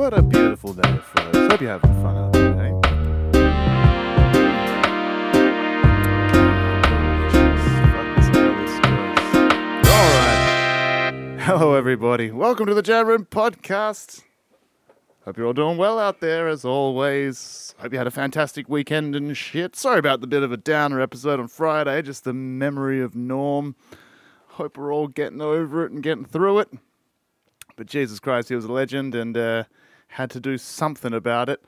What a beautiful day, folks. Hope you're having fun out there, eh? Alright. Hello, everybody. Welcome to the Jam Room Podcast. Hope you're all doing well out there, as always. Hope you had a fantastic weekend and shit. Sorry about the bit of a downer episode on Friday, just the memory of Norm. Hope we're all getting over it and getting through it. But Jesus Christ, he was a legend and uh, had to do something about it.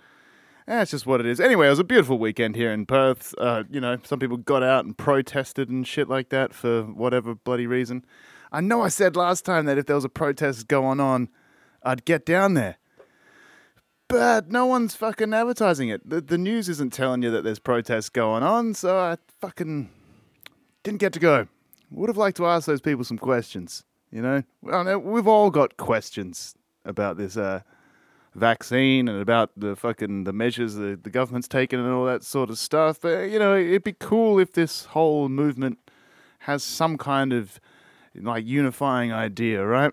That's just what it is. Anyway, it was a beautiful weekend here in Perth. Uh, you know, some people got out and protested and shit like that for whatever bloody reason. I know I said last time that if there was a protest going on, I'd get down there. But no one's fucking advertising it. The, the news isn't telling you that there's protests going on, so I fucking didn't get to go. Would have liked to ask those people some questions. You know, well, we've all got questions about this uh, vaccine and about the fucking the measures the, the government's taken and all that sort of stuff. But you know, it'd be cool if this whole movement has some kind of like unifying idea, right?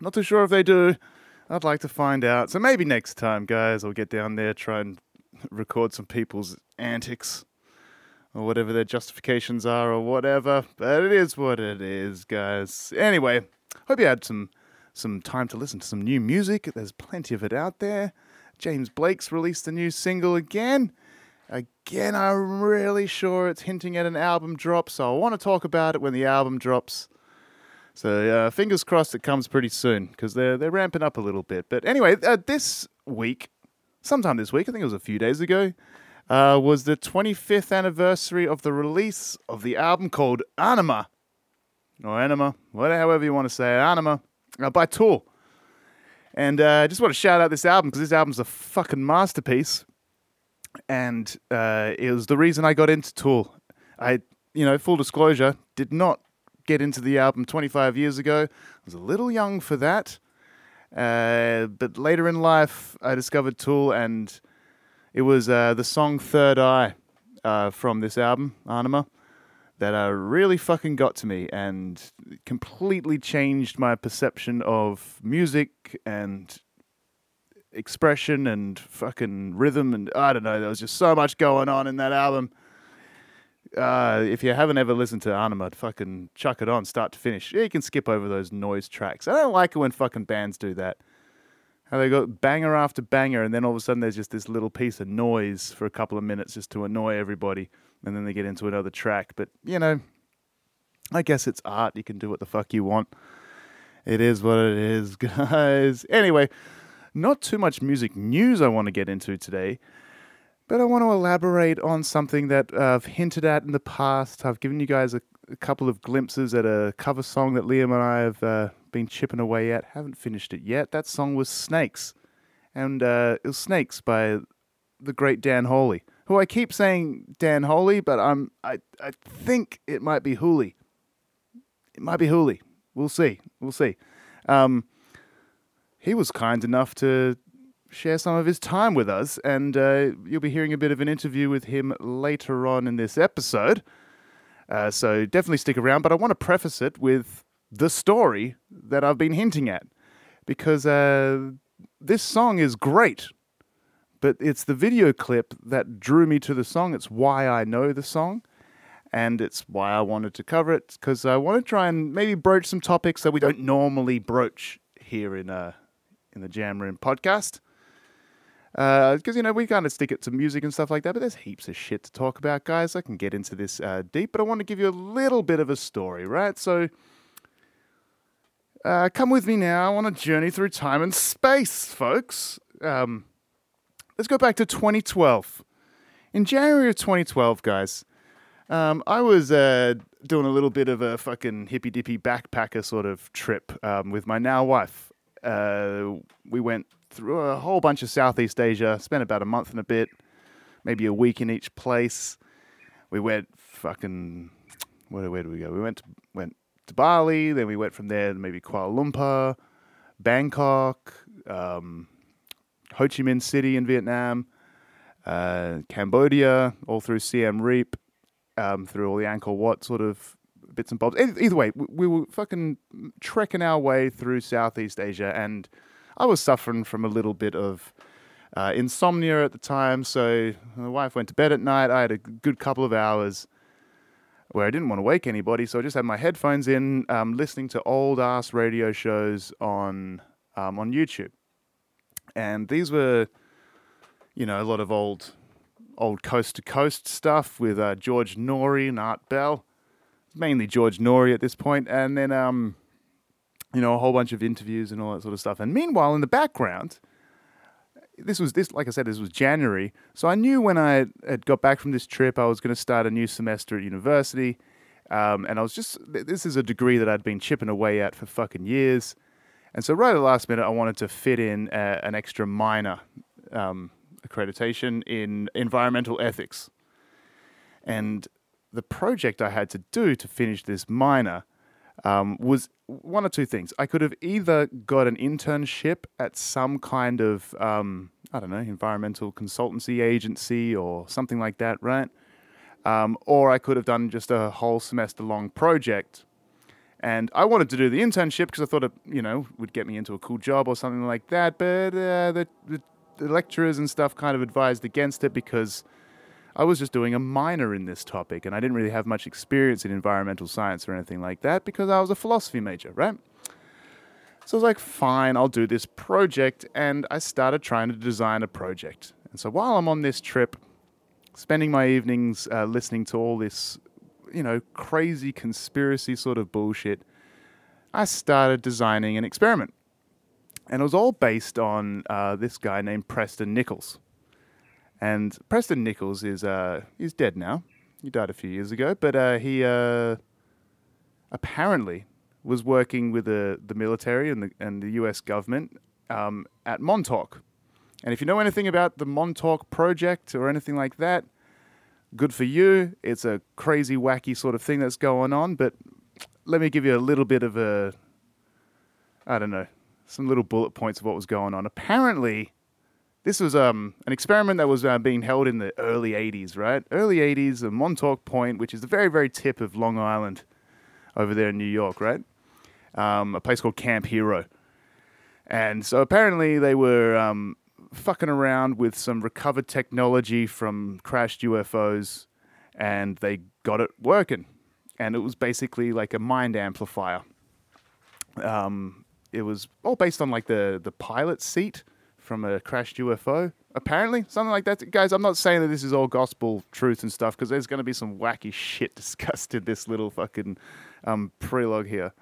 Not too sure if they do. I'd like to find out. So maybe next time, guys, I'll get down there, try and record some people's antics or whatever their justifications are or whatever. But it is what it is, guys. Anyway, hope you had some some time to listen to some new music. There's plenty of it out there. James Blake's released a new single again. Again, I'm really sure it's hinting at an album drop, so I want to talk about it when the album drops. So uh, fingers crossed it comes pretty soon because they're they're ramping up a little bit. But anyway, uh, this week, sometime this week, I think it was a few days ago, uh, was the 25th anniversary of the release of the album called Anima, or Anima, whatever, you want to say Anima, uh, by Tool. And uh, I just want to shout out this album because this album's a fucking masterpiece. And uh, it was the reason I got into Tool. I, you know, full disclosure, did not get into the album 25 years ago. I was a little young for that. Uh, but later in life, I discovered Tool, and it was uh, the song Third Eye uh, from this album, Anima, that uh, really fucking got to me and completely changed my perception of music and expression and fucking rhythm. And I don't know, there was just so much going on in that album uh, if you haven't ever listened to Anima, fucking chuck it on, start to finish. Yeah, you can skip over those noise tracks. I don't like it when fucking bands do that. How they go banger after banger, and then all of a sudden there's just this little piece of noise for a couple of minutes just to annoy everybody, and then they get into another track. But, you know, I guess it's art. You can do what the fuck you want. It is what it is, guys. Anyway, not too much music news I want to get into today. But I want to elaborate on something that uh, I've hinted at in the past. I've given you guys a, a, couple of glimpses at a cover song that Liam and I have uh, been chipping away at. Haven't finished it yet. That song was Snakes. And uh, it was Snakes by the great Dan Wholey, who I keep saying Dan Wholey, but I'm, I, I think it might be Hooley. It might be Hooley. We'll see. We'll see. Um, he was kind enough to share some of his time with us, and uh, you'll be hearing a bit of an interview with him later on in this episode. Uh, so definitely stick around, but I want to preface it with the story that I've been hinting at, because uh, this song is great, but it's the video clip that drew me to the song. It's why I know the song. And it's why I wanted to cover it because I want to try and maybe broach some topics that we don't normally broach here in uh, in the Jam Room podcast because uh, you know we kind of stick it to music and stuff like that, but there's heaps of shit to talk about, guys. I can get into this uh, deep, but I want to give you a little bit of a story, right? So, uh, come with me now on a journey through time and space, folks. Um, let's go back to 2012. In January of 2012, guys, um, I was uh, doing a little bit of a fucking hippy dippy backpacker sort of trip um, with my now wife. Uh, we went through a whole bunch of Southeast Asia, spent about a month and a bit, maybe a week in each place. We went fucking where, where did we go? We went to, went to Bali, then we went from there to maybe Kuala Lumpur, Bangkok, um, Ho Chi Minh City in Vietnam, uh, Cambodia, all through Siem Reap, um, through all the Angkor Wat sort of bits and bobs. Either way, we, we were fucking trekking our way through Southeast Asia, and I was suffering from a little bit of uh, insomnia at the time. So my wife went to bed at night. I had a good couple of hours where I didn't want to wake anybody. So I just had my headphones in, um, listening to old ass radio shows on um, on YouTube. And these were, you know, a lot of old old coast to coast stuff with uh, George Noory and Art Bell. Mainly George Noory at this point, and then um, you know, a whole bunch of interviews and all that sort of stuff. And meanwhile, in the background, this was this like I said, this was January, so I knew when I had got back from this trip, I was going to start a new semester at university, um, and I was just this is a degree that I'd been chipping away at for fucking years, and so right at the last minute, I wanted to fit in a, an extra minor um, accreditation in environmental ethics, and the project I had to do to finish this minor um, was one or two things. I could have either got an internship at some kind of, um, I don't know, environmental consultancy agency or something like that, right? Um, or I could have done just a whole semester long project. And I wanted to do the internship because I thought it, you know, would get me into a cool job or something like that. But uh, the, the, lecturers and stuff kind of advised against it because I was just doing a minor in this topic and I didn't really have much experience in environmental science or anything like that because I was a philosophy major, right? So I was like, fine, I'll do this project. And I started trying to design a project. And so while I'm on this trip, spending my evenings uh, listening to all this, you know, crazy conspiracy sort of bullshit, I started designing an experiment. And it was all based on uh, this guy named Preston Nichols. And Preston Nichols is uh, he's dead now. He died a few years ago, but uh, he uh, apparently was working with the, the military and the, and the US government um, at Montauk. And if you know anything about the Montauk project or anything like that, good for you. It's a crazy, wacky sort of thing that's going on. But let me give you a little bit of a, I don't know, some little bullet points of what was going on. Apparently, this was um, an experiment that was uh, being held in the early 80s, right? Early 80s, at Montauk Point, which is the very, very tip of Long Island over there in New York, right? Um, a place called Camp Hero. And so apparently they were um, fucking around with some recovered technology from crashed UFOs and they got it working. And it was basically like a mind amplifier. Um, it was all based on like the, the pilot seat from a crashed UFO. Apparently, something like that. Guys, I'm not saying that this is all gospel truth and stuff because there's going to be some wacky shit discussed in this little fucking um, here.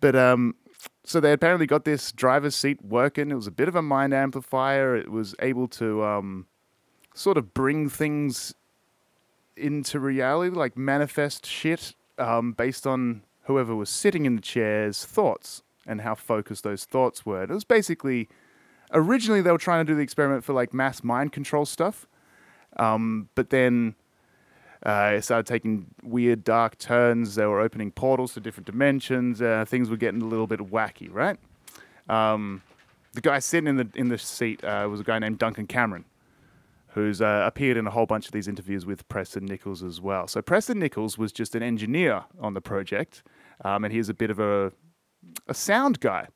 But um, so they apparently got this driver's seat working. It was a bit of a mind amplifier. It was able to um, sort of bring things into reality, like manifest shit um, based on whoever was sitting in the chair's thoughts and how focused those thoughts were. It was basically originally they were trying to do the experiment for like mass mind control stuff, um, but then uh, it started taking weird dark turns. They were opening portals to different dimensions. Uh, things were getting a little bit wacky, right? Um, the guy sitting in the in the seat uh, was a guy named Duncan Cameron, who's uh, appeared in a whole bunch of these interviews with Preston Nichols as well. So Preston Nichols was just an engineer on the project, um, and he's a bit of a a sound guy,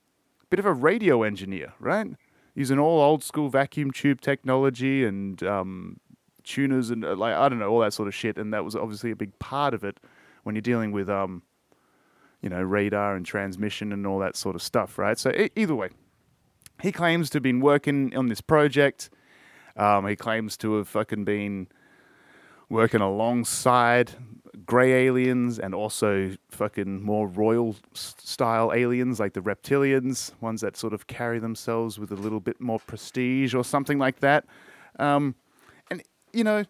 a bit of a radio engineer, right? using all old school vacuum tube technology and um, tuners and uh, like I don't know all that sort of shit. And that was obviously a big part of it when you're dealing with um, you know radar and transmission and all that sort of stuff, right? So either way, he claims to have been working on this project. Um, he claims to have fucking been working alongside grey aliens and also fucking more royal style aliens like the reptilians, ones that sort of carry themselves with a little bit more prestige or something like that. Um, you know,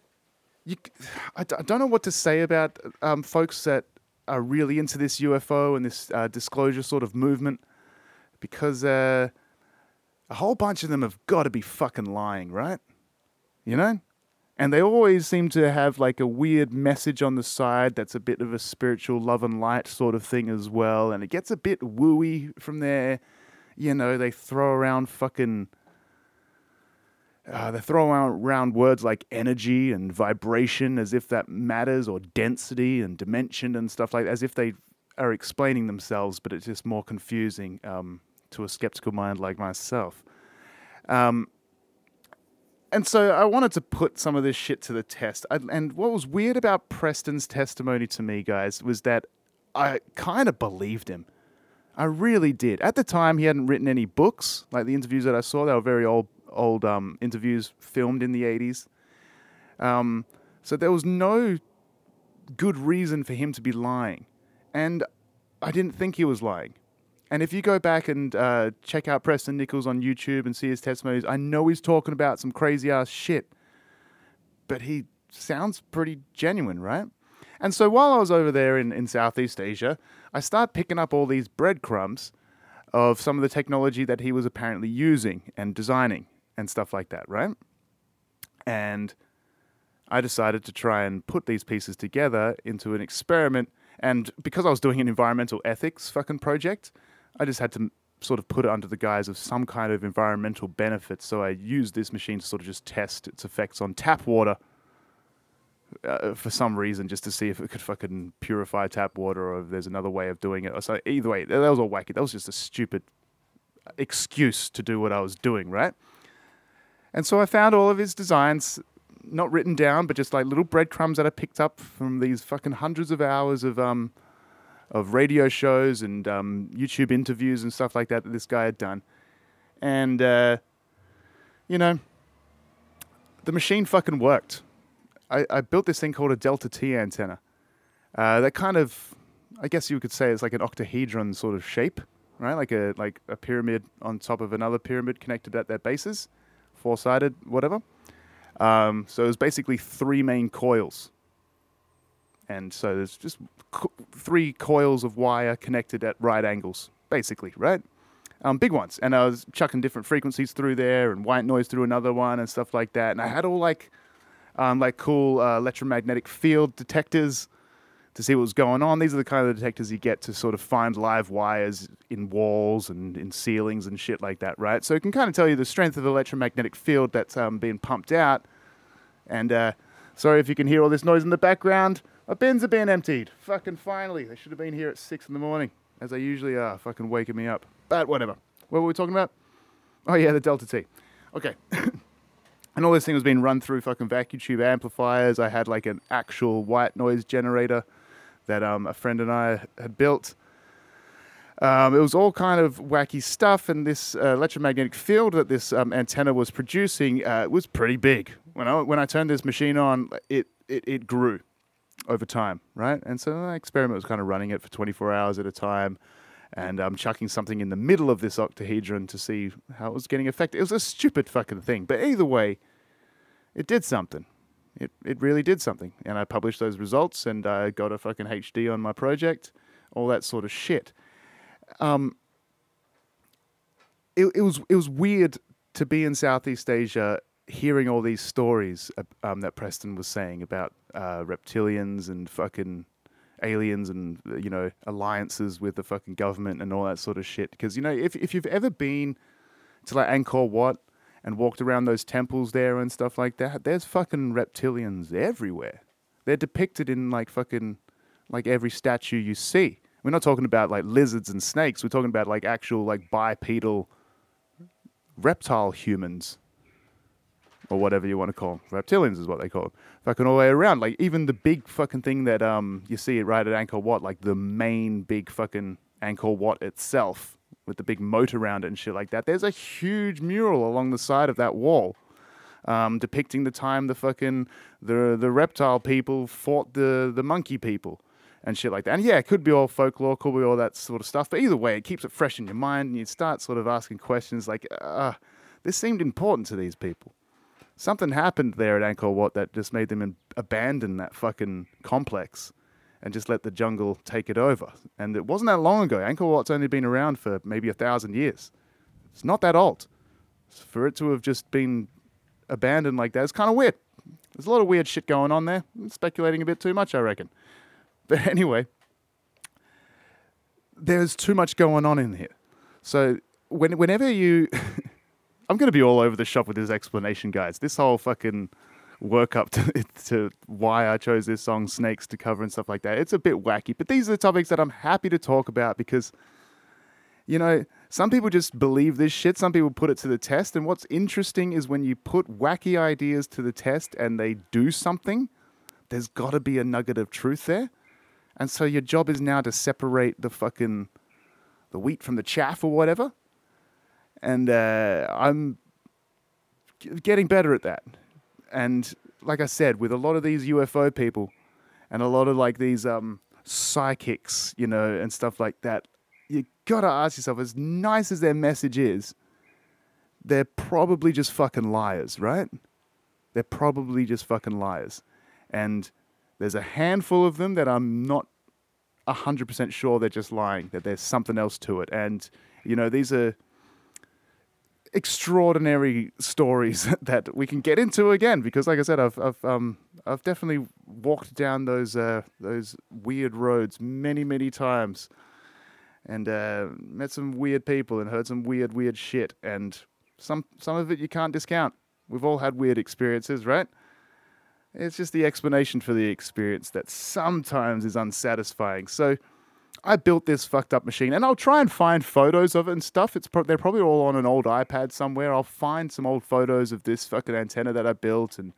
you, I don't know what to say about um, folks that are really into this UFO and this uh, disclosure sort of movement because uh, a whole bunch of them have got to be fucking lying, right? You know? and they always seem to have like a weird message on the side that's a bit of a spiritual love and light sort of thing as well and it gets a bit wooey from there you know they throw around fucking uh, they throw around words like energy and vibration as if that matters or density and dimension and stuff like that, as if they are explaining themselves but it's just more confusing um, to a skeptical mind like myself. Um, and so I wanted to put some of this shit to the test. I, and what was weird about Preston's testimony to me, guys, was that I kind of believed him. I really did. At the time, he hadn't written any books. Like the interviews that I saw, they were very old, old um, interviews filmed in the '80s. Um, so there was no good reason for him to be lying, and I didn't think he was lying. And if you go back and uh, check out Preston Nichols on YouTube and see his testimonies, I know he's talking about some crazy ass shit, but he sounds pretty genuine, right? And so while I was over there in, in Southeast Asia, I start picking up all these breadcrumbs of some of the technology that he was apparently using and designing and stuff like that, right? And I decided to try and put these pieces together into an experiment. And because I was doing an environmental ethics fucking project, I just had to sort of put it under the guise of some kind of environmental benefit. So I used this machine to sort of just test its effects on tap water uh, for some reason, just to see if it could fucking purify tap water or if there's another way of doing it. So either way, that was all wacky. That was just a stupid excuse to do what I was doing, right? And so I found all of his designs not written down, but just like little breadcrumbs that I picked up from these fucking hundreds of hours of um, of radio shows and um, YouTube interviews and stuff like that that this guy had done. And, uh, you know, the machine fucking worked. I, I built this thing called a Delta T antenna. Uh, that kind of, I guess you could say it's like an octahedron sort of shape, right? Like a like a pyramid on top of another pyramid connected at their bases, four sided, whatever. Um, so it was basically three main coils and so there's just co- three coils of wire connected at right angles, basically, right? Um, big ones. And I was chucking different frequencies through there and white noise through another one and stuff like that. And I had all like, um, like cool uh, electromagnetic field detectors to see what was going on. These are the kind of detectors you get to sort of find live wires in walls and in ceilings and shit like that, right? So it can kind of tell you the strength of the electromagnetic field that's um, being pumped out. And uh, sorry if you can hear all this noise in the background. My bins are being emptied. Fucking finally. They should have been here at six in the morning, as they usually are, fucking waking me up. But whatever. What were we talking about? Oh yeah, the Delta T. Okay. and all this thing was being run through fucking vacuum tube amplifiers. I had like an actual white noise generator that um, a friend and I had built. Um, it was all kind of wacky stuff, and this uh, electromagnetic field that this um, antenna was producing uh, was pretty big. When I when I turned this machine on, it it, it grew over time, right? And so the experiment was kind of running it for 24 hours at a time and um, chucking something in the middle of this octahedron to see how it was getting affected. It was a stupid fucking thing, but either way, it did something. It it really did something, and I published those results, and I got a fucking HD on my project, all that sort of shit. Um, it, it was it was weird to be in Southeast Asia hearing all these stories um, that Preston was saying about uh, reptilians and fucking aliens and you know alliances with the fucking government and all that sort of shit. Because you know, if if you've ever been to like Angkor Wat and walked around those temples there and stuff like that, there's fucking reptilians everywhere. They're depicted in like fucking like every statue you see. We're not talking about like lizards and snakes. We're talking about like actual like bipedal reptile humans or whatever you want to call them. Reptilians is what they call them. Fucking all the way around. Like even the big fucking thing that um you see it right at Angkor Wat, like the main big fucking Angkor Wat itself with the big moat around it and shit like that. There's a huge mural along the side of that wall. Um, depicting the time the fucking the the reptile people fought the the monkey people and shit like that. And yeah, it could be all folklore, could be all that sort of stuff. But either way, it keeps it fresh in your mind, and you start sort of asking questions like, uh, "This seemed important to these people." something happened there at Angkor Wat that just made them in, abandon that fucking complex and just let the jungle take it over. And it wasn't that long ago. Angkor Wat's only been around for maybe a thousand years. It's not that old. For it to have just been abandoned like that, it's kind of weird. There's a lot of weird shit going on there. I'm speculating a bit too much, I reckon. But anyway, there's too much going on in here. So when, whenever you I'm going to be all over the shop with this explanation, guys. This whole fucking work up to, to why I chose this song, Snakes, to cover and stuff like that. It's a bit wacky, but these are the topics that I'm happy to talk about because, you know, some people just believe this shit. Some people put it to the test. And what's interesting is when you put wacky ideas to the test and they do something, there's got to be a nugget of truth there. And so your job is now to separate the fucking the wheat from the chaff or whatever. And uh, I'm getting better at that. And like I said, with a lot of these UFO people and a lot of like these um, psychics, you know, and stuff like that, you gotta ask yourself, as nice as their message is, they're probably just fucking liars, right? They're probably just fucking liars. And there's a handful of them that I'm not 100% sure they're just lying, that there's something else to it. And, you know, these are extraordinary stories that we can get into again because like I said I've I've um I've definitely walked down those uh those weird roads many many times and uh, met some weird people and heard some weird weird shit. And some some of it you can't discount. We've all had weird experiences right? It's just the explanation for the experience that sometimes is unsatisfying. So I built this fucked up machine, and I'll try and find photos of it and stuff. It's pro- they're probably all on an old iPad somewhere. I'll find some old photos of this fucking antenna that I built, and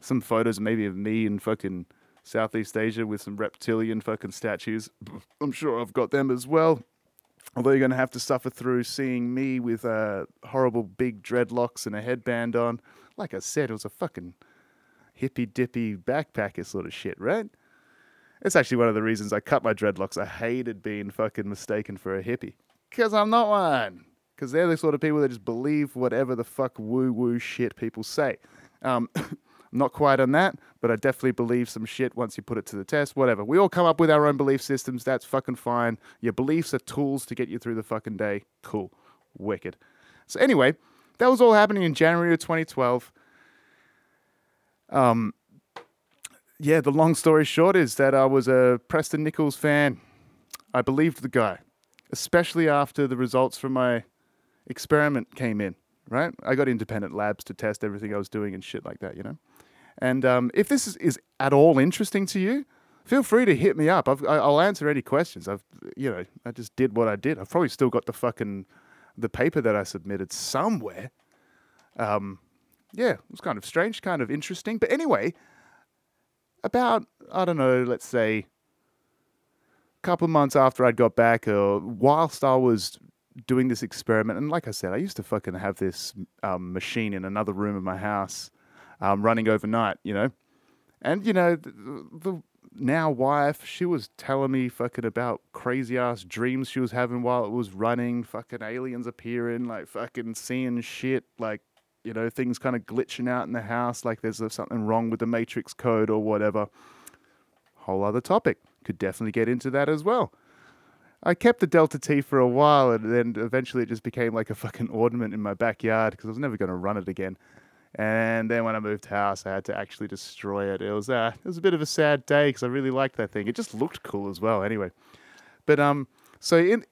some photos maybe of me in fucking Southeast Asia with some reptilian fucking statues. I'm sure I've got them as well. Although you're going to have to suffer through seeing me with uh, horrible big dreadlocks and a headband on. Like I said, it was a fucking hippy dippy backpacker sort of shit, right? It's actually one of the reasons I cut my dreadlocks. I hated being fucking mistaken for a hippie. Because I'm not one. Because they're the sort of people that just believe whatever the fuck woo woo shit people say. Um, not quite on that, but I definitely believe some shit once you put it to the test. Whatever. We all come up with our own belief systems. That's fucking fine. Your beliefs are tools to get you through the fucking day. Cool. Wicked. So, anyway, that was all happening in January of 2012. Um, yeah, the long story short is that I was a Preston Nichols fan. I believed the guy, especially after the results from my experiment came in, right? I got independent labs to test everything I was doing and shit like that, you know? And um, if this is, is at all interesting to you, feel free to hit me up. I- I'll answer any questions. I've, you know, I just did what I did. I've probably still got the fucking, the paper that I submitted somewhere. Um, yeah, it was kind of strange, kind of interesting. But anyway, about I don't know, let's say a couple of months after I'd got back, or whilst I was doing this experiment, and like I said, I used to fucking have this um, machine in another room of my house, um, running overnight, you know, and you know the, the now wife, she was telling me fucking about crazy ass dreams she was having while it was running, fucking aliens appearing, like fucking seeing shit, like you know, things kind of glitching out in the house, like there's something wrong with the matrix code or whatever. Whole other topic. Could definitely get into that as well. I kept the Delta T for a while, and then eventually it just became like a fucking ornament in my backyard because I was never going to run it again. And then when I moved house, I had to actually destroy it. It was uh, it was a bit of a sad day because I really liked that thing. It just looked cool as well. Anyway, but um, so in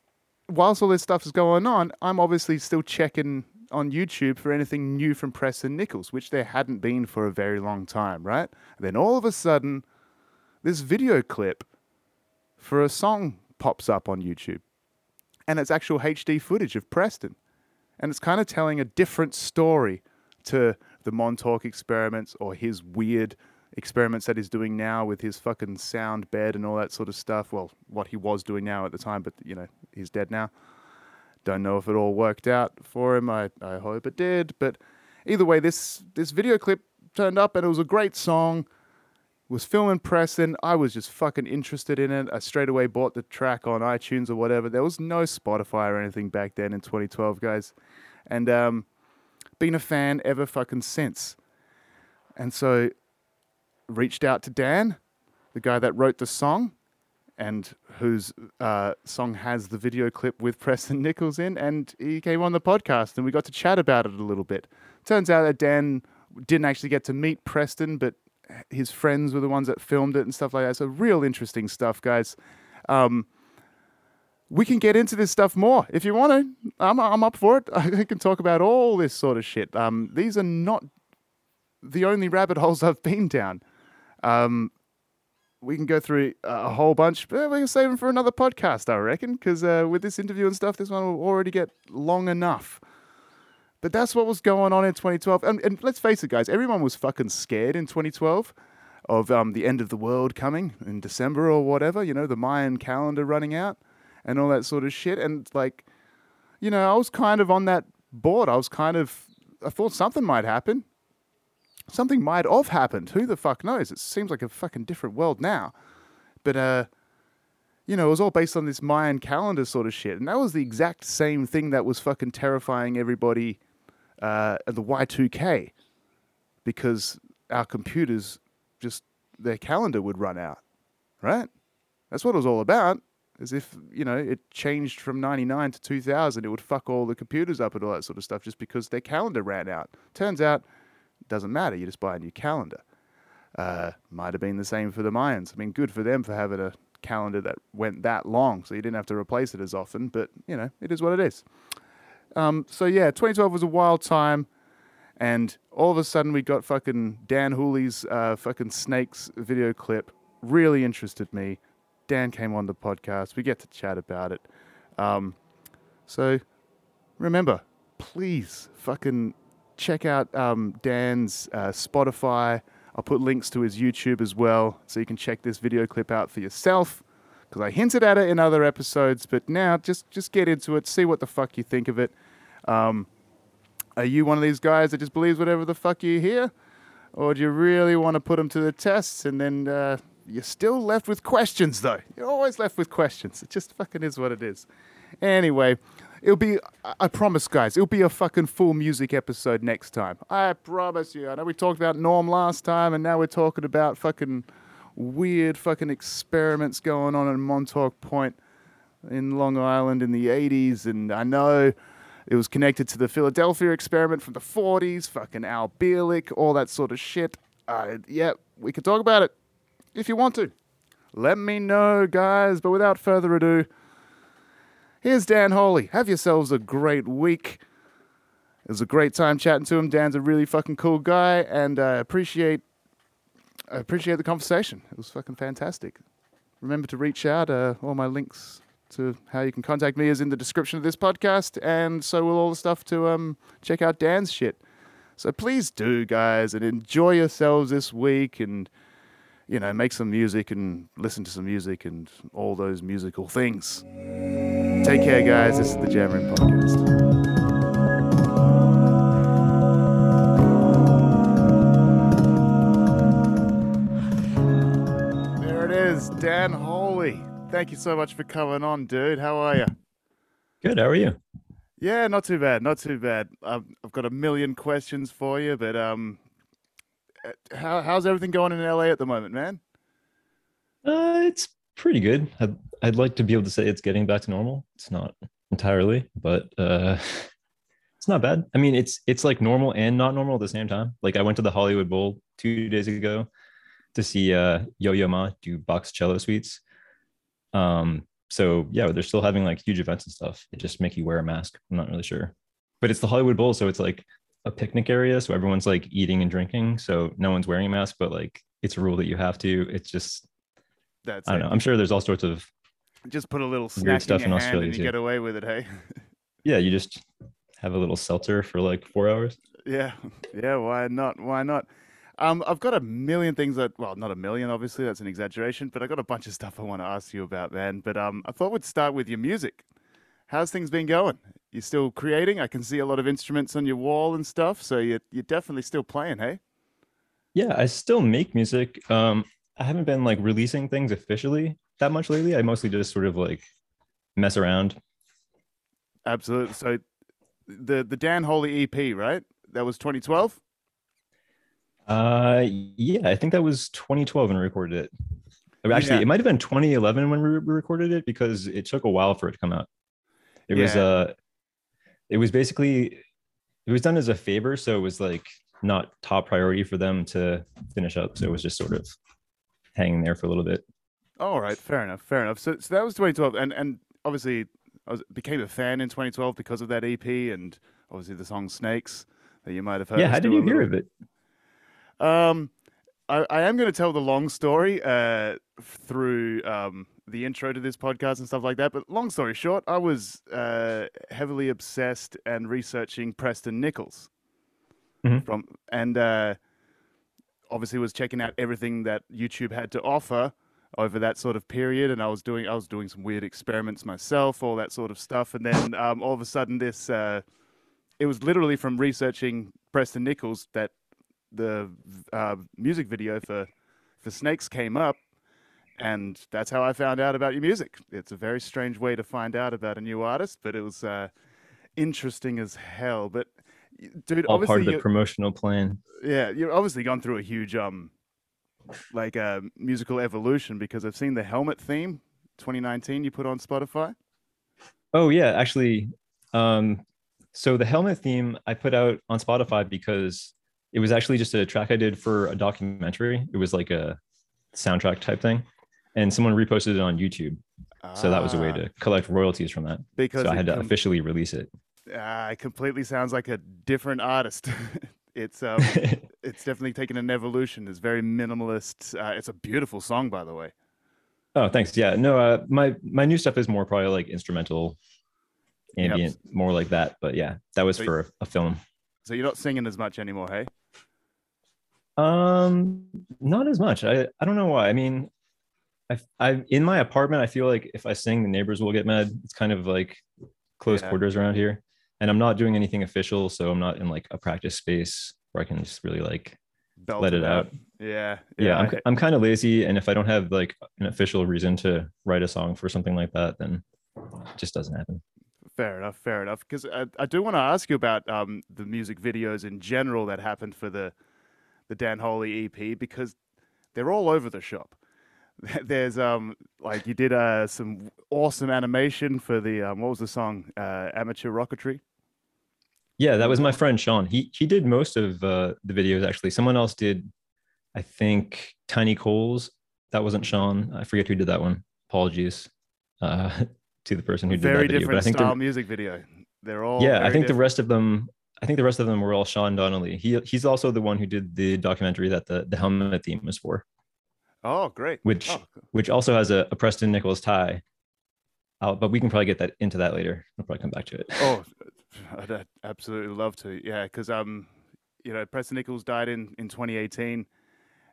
whilst all this stuff is going on, I'm obviously still checking on YouTube for anything new from Preston Nichols, which there hadn't been for a very long time, right? And then all of a sudden, this video clip for a song pops up on YouTube. And it's actual HD footage of Preston. And it's kind of telling a different story to the Montauk experiments or his weird experiments that he's doing now with his fucking sound bed and all that sort of stuff. Well, what he was doing now at the time, but you know, he's dead now. Don't know if it all worked out for him. I, I hope it did. But either way, this this video clip turned up and it was a great song. It was filming Preston. I was just fucking interested in it. I straight away bought the track on iTunes or whatever. There was no Spotify or anything back then in 2012, guys. And um, been a fan ever fucking since. And so reached out to Dan, the guy that wrote the song, and whose uh, song has the video clip with Preston Nichols in, and he came on the podcast and we got to chat about it a little bit. Turns out that Dan didn't actually get to meet Preston, but his friends were the ones that filmed it and stuff like that. So real interesting stuff, guys. Um, we can get into this stuff more if you want to. I'm, I'm up for it. I can talk about all this sort of shit. Um, these are not the only rabbit holes I've been down. Um, we can go through a whole bunch, but we can save them for another podcast, I reckon, because uh, with this interview and stuff, this one will already get long enough. But that's what was going on in 2012. And, and let's face it, guys, everyone was fucking scared in 2012 of um, the end of the world coming in December or whatever, you know, the Mayan calendar running out and all that sort of shit. And like, you know, I was kind of on that board. I was kind of, I thought something might happen. Something might have happened. Who the fuck knows? It seems like a fucking different world now. But, uh, you know, it was all based on this Mayan calendar sort of shit. And that was the exact same thing that was fucking terrifying everybody uh, at the Y2K because our computers just, their calendar would run out, right? That's what it was all about. As if, you know, it changed from 99 to 2000, it would fuck all the computers up and all that sort of stuff just because their calendar ran out. Turns out, doesn't matter. You just buy a new calendar. Uh, might have been the same for the Mayans. I mean, good for them for having a calendar that went that long, so you didn't have to replace it as often. But you know, it is what it is. Um, so yeah, 2012 was a wild time, and all of a sudden we got fucking Dan Hooley's uh, fucking snakes video clip. Really interested me. Dan came on the podcast. We get to chat about it. Um, so remember, please fucking check out um, Dan's uh, Spotify. I'll put links to his YouTube as well, so you can check this video clip out for yourself. Because I hinted at it in other episodes, but now just just get into it, see what the fuck you think of it. Um, are you one of these guys that just believes whatever the fuck you hear, or do you really want to put them to the test and then uh, you're still left with questions though? You're always left with questions. It just fucking is what it is. Anyway, It'll be, I promise, guys, it'll be a fucking full music episode next time. I promise you. I know we talked about Norm last time, and now we're talking about fucking weird fucking experiments going on in Montauk Point in Long Island in the 80s, and I know it was connected to the Philadelphia experiment from the 40s, fucking Al Bielek, all that sort of shit. Uh, yeah, we can talk about it if you want to. Let me know, guys. But without further ado, Here's Dan Wholey. Have yourselves a great week. It was a great time chatting to him. Dan's a really fucking cool guy, and I appreciate I appreciate the conversation. It was fucking fantastic. Remember to reach out. Uh, all my links to how you can contact me is in the description of this podcast, and so will all the stuff to um, check out Dan's shit. So please do, guys, and enjoy yourselves this week, and you know, make some music and listen to some music and all those musical things. Take care, guys. This is the Jam Podcast. There it is, Dan Wholey. Thank you so much for coming on, dude. How are you? Good. How are you? Yeah, not too bad. Not too bad. I've, I've got a million questions for you, but um, uh, how, how's everything going in LA at the moment, man? Uh, it's pretty good. I'd, I'd like to be able to say it's getting back to normal. It's not entirely, but uh, it's not bad. I mean, it's it's like normal and not normal at the same time. Like I went to the Hollywood Bowl two days ago to see uh, Yo Yo Ma do Bach cello suites. Um, so yeah, they're still having like huge events and stuff. They just make you wear a mask. I'm not really sure, but it's the Hollywood Bowl, so it's like a picnic area. So everyone's like eating and drinking. So no one's wearing a mask, but like it's a rule that you have to. It's just that's I don't it. know. I'm sure there's all sorts of just put a little snack stuff in, in Australia and you too. get away with it. Hey. yeah, you just have a little seltzer for like four hours. Yeah, yeah. Why not? Why not? Um, I've got a million things that, well, not a million, obviously, that's an exaggeration, but I've got a bunch of stuff I want to ask you about, man. But um, I thought we'd start with your music. How's things been going? You're still creating? I can see a lot of instruments on your wall and stuff, so you're you're definitely still playing, hey? Yeah, I still make music. Um, I haven't been like releasing things officially that much lately. I mostly just sort of like mess around. Absolutely. So the the Dan Wholey EP, right? That was 2012. Uh, yeah, I think that was 2012 when we recorded it. Actually, yeah. it might have been 2011 when we recorded it because it took a while for it to come out. It yeah. was uh, it was basically it was done as a favor, so it was like not top priority for them to finish up. So it was just sort of hanging there for a little bit. All right, fair enough, fair enough. So, so that was 2012, and and obviously I was, became a fan in 2012 because of that EP, and obviously the song "Snakes" that you might have heard. Yeah, how did you hear of it? Um, I, I am going to tell the long story uh, through um, the intro to this podcast and stuff like that. But long story short, I was uh, heavily obsessed and researching Preston Nichols Mhm. from, and uh, obviously was checking out everything that YouTube had to offer over that sort of period. And I was doing I was doing some weird experiments myself, all that sort of stuff. And then um, all of a sudden, this uh, it was literally from researching Preston Nichols that the uh, music video for for Snakes came up, and that's how I found out about your music. It's a very strange way to find out about a new artist, but it was uh, interesting as hell. But dude, All obviously, part of the promotional plan. yeah, you've obviously gone through a huge um, like uh, musical evolution because I've seen the Helmet theme 2019 you put on Spotify. Oh yeah, actually, um, so the helmet theme I put out on Spotify because it was actually just a track I did for a documentary. It was like a soundtrack type thing, and someone reposted it on YouTube. So that was a way Ah, to collect royalties from that. because So I had to com- officially release it. It completely sounds like a different artist. it's um, it's definitely taken an evolution. It's very minimalist. Uh, it's a beautiful song, by the way. oh, thanks. Yeah, no, uh, my my new stuff is more probably like instrumental, Yep. ambient, more like that. But yeah, that was So- for a, a film. So you're not singing as much anymore, hey? Um, not as much. I I don't know why. I mean, I I in my apartment, I feel like if I sing, the neighbors will get mad. It's kind of like close Yeah. quarters around here, and I'm not doing anything official, so I'm not in like a practice space where I can just really like Belt let it out. Yeah, Yeah, I'm I'm kind of lazy, and if I don't have like an official reason to write a song for something like that, then it just doesn't happen. Fair enough, fair enough. Because I, I do want to ask you about um, the music videos in general that happened for the the Dan Wholey EP because they're all over the shop. There's um like you did uh, some awesome animation for the um, what was the song uh, Amateur Rocketry. Yeah, that was my friend Sean. He he did most of uh, the videos actually. Someone else did, I think, Tiny Coals. That wasn't Sean. I forget who did that one. Apologies uh, to the person who did Very that video. different I think style the, music video. They're all yeah, I think the rest of them. I think the rest of them were all Sean Donnelly. He he's also the one who did the documentary that the the helmet theme was for, Oh, great. which Oh, which also has a, a Preston Nichols tie. Uh, but we can probably get that into that later. I'll probably come back to it. Oh, I'd absolutely love to. Yeah, because um, you know, Preston Nichols died in in 2018,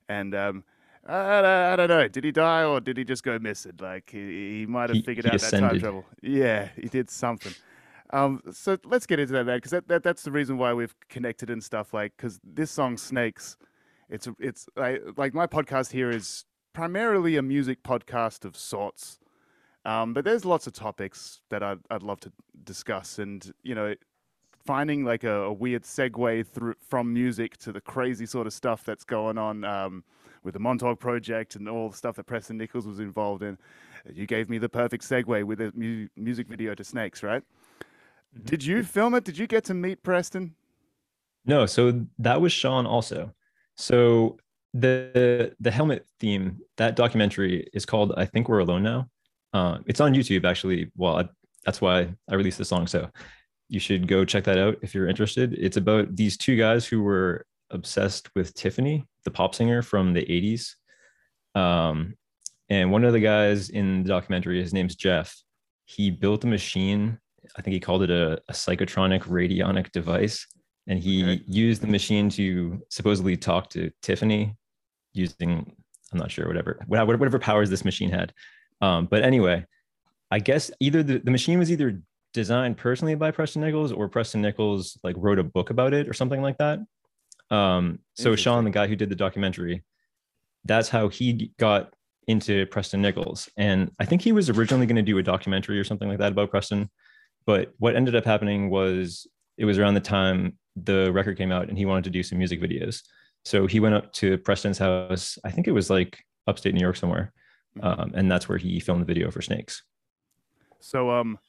and um, I, don't- I don't know, did he die or did he just go missing? Like he, he might have He- figured he out that time ascended. travel. Yeah, he did something. Um, so let's get into that, man, because that, that that's the reason why we've connected and stuff. Like, because this song "Snakes," it's it's like like my podcast here is primarily a music podcast of sorts. Um, but there's lots of topics that I'd, I'd love to discuss, and you know, finding like a, a weird segue through from music to the crazy sort of stuff that's going on um, with the Montauk Project and all the stuff that Preston Nichols was involved in. You gave me the perfect segue with a mu- music video to Snakes, right? Did you film it? Did you get to meet Preston? No, so that was Sean also. So the the helmet theme, that documentary is called I think we're alone now. Uh, it's on YouTube actually. Well, I, that's why I released the song. So you should go check that out if you're interested. It's about these two guys who were obsessed with Tiffany, the pop singer from the 80s. Um, and one of the guys in the documentary, his name's Jeff. He built a machine. I think he called it a, a psychotronic radionic device and he Okay. used the machine to supposedly talk to Tiffany using I'm not sure whatever whatever whatever powers this machine had. Um, but anyway, I guess either the, the machine was either designed personally by Preston Nichols or Preston Nichols like wrote a book about it or something like that. Um, so Sean, the guy who did the documentary, that's how he got into Preston Nichols. And I think he was originally going to do a documentary or something like that about Preston. But what ended up happening was it was around the time the record came out and he wanted to do some music videos. So he went up to Preston's house. I think it was like upstate New York somewhere. Mhm. Um, and that's where he filmed the video for Snakes. So, um,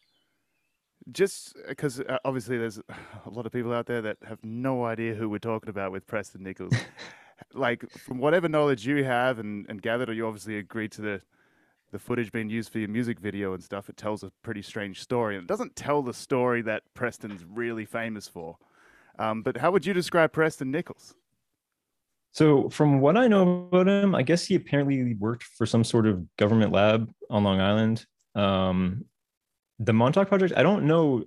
just because uh, obviously there's a lot of people out there that have no idea who we're talking about with Preston Nichols. like, from whatever knowledge you have and, and gathered, or you obviously agreed to the the footage being used for your music video and stuff, it tells a pretty strange story. And it doesn't tell the story that Preston's really famous for. Um, but how would you describe Preston Nichols? So, from what I know about him, I guess he apparently worked for some sort of government lab on Long Island. Um, the Montauk Project, I don't know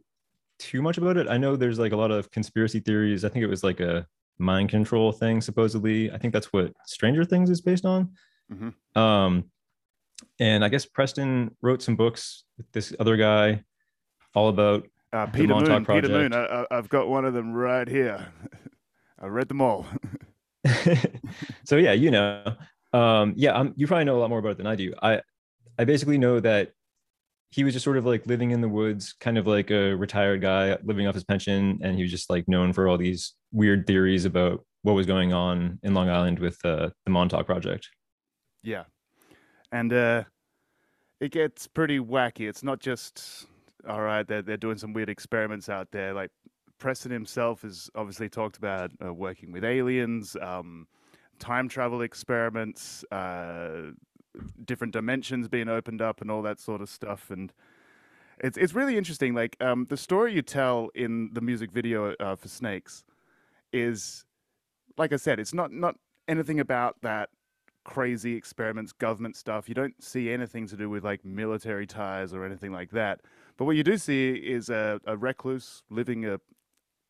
too much about it. I know there's like a lot of conspiracy theories. I think it was like a mind control thing, supposedly. I think that's what Stranger Things is based on. Mhm. Um, and I guess Preston wrote some books with this other guy all about Uh, Peter Moon. Peter Moon. I, I've got one of them right here. I read them all. so yeah, you know, um, yeah, um, you probably know a lot more about it than I do. I, I basically know that he was just sort of like living in the woods, kind of like a retired guy living off his pension, and he was just like known for all these weird theories about what was going on in Long Island with uh, the Montauk Project. Yeah. And uh, it gets pretty wacky. It's not just, all right, they're, they're doing some weird experiments out there. Like, Preston himself has obviously talked about uh, working with aliens, um, time travel experiments, uh, different dimensions being opened up, and all that sort of stuff. And it's it's really interesting. Like um, the story you tell in the music video uh, for Snakes is, like I said, it's not not anything about that crazy experiments, government stuff. You don't see anything to do with like military ties or anything like that. But what you do see is a, a recluse living a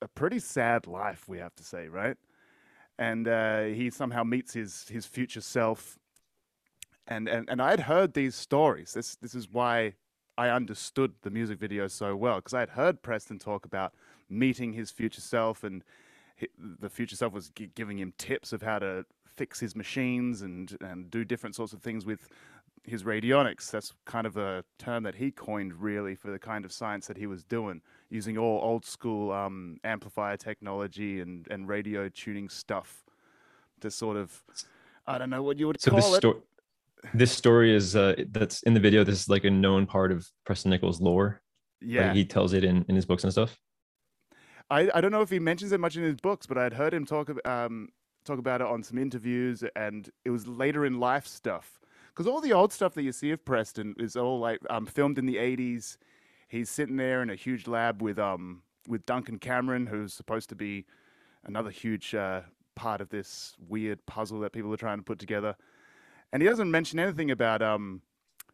a pretty sad life, we have to say, right? And uh, he somehow meets his his future self. And and and I had heard these stories. This this is why I understood the music video so well because I had heard Preston talk about meeting his future self, and hi the future self was gi- giving him tips of how to fix his machines and and do different sorts of things with his radionics. That's kind of a term that he coined really for the kind of science that he was doing, using all old school um, amplifier technology and and radio tuning stuff to sort of I don't know what you would So call this it. story, this story is uh, that's in the video. This is like a known part of Preston Nichols' lore. yeah, Like he tells it in in his books and stuff. I, I don't know if he mentions it much in his books, but I'd heard him talk um, talk about it on some interviews, and it was later in life stuff. Because all the old stuff that you see of Preston is all like um, filmed in the '80s. He's sitting there in a huge lab with um with Duncan Cameron, who's supposed to be another huge uh, part of this weird puzzle that people are trying to put together. And he doesn't mention anything about um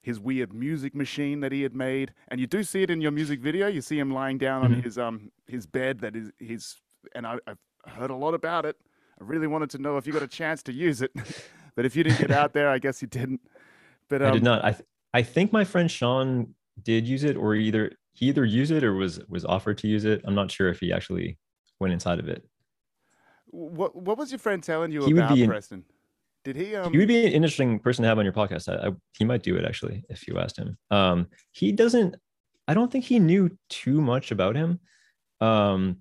his weird music machine that he had made. And you do see it in your music video. You see him lying down on Mhm. his um his bed that is his and I, I've heard a lot about it. I really wanted to know if you got a chance to use it. but if you didn't get out there, I guess you didn't. But um, I did not. I th- I think my friend Sean did use it, or either he either used it or was was offered to use it. I'm not sure if he actually went inside of it. what what was your friend telling you He would about be in- Preston? Did he um he would be an interesting person to have on your podcast. I, I, he might do it actually if you asked him. Um, he doesn't. I don't think he knew too much about him. Um,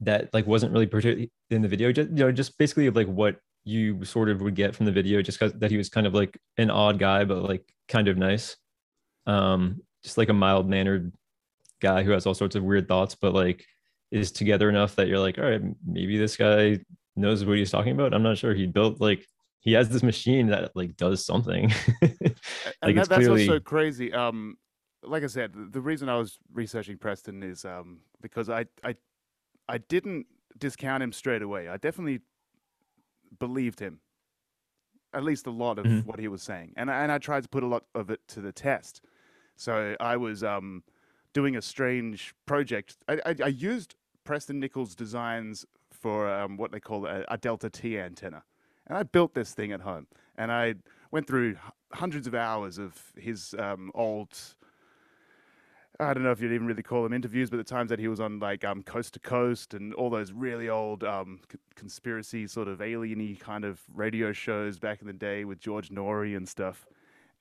that like wasn't really particularly in the video. Just you know, just basically of like what you sort of would get from the video, just that he was kind of like an odd guy, but like kind of nice. Um, just like a mild mannered guy who has all sorts of weird thoughts, but like is together enough that you're like, all right, maybe this guy knows what he's talking about. I'm not sure. He built like he has this machine that like does something. and like that, it's that's clearly what's so crazy. Um, like I said, the, the reason I was researching Preston is um because I I I didn't discount him straight away. I definitely believed him, at least a lot of Mhm. what he was saying, and I- and I tried to put a lot of it to the test. So I was um doing a strange project. I I, I used Preston Nichols designs for um, what they call a, a Delta T antenna, and I built this thing at home, and I went through hundreds of hours of his um, old. I don't know if you'd even really call them interviews, but the times that he was on like um, Coast to Coast and all those really old um, c- conspiracy sort of alieny kind of radio shows back in the day with George Noory and stuff.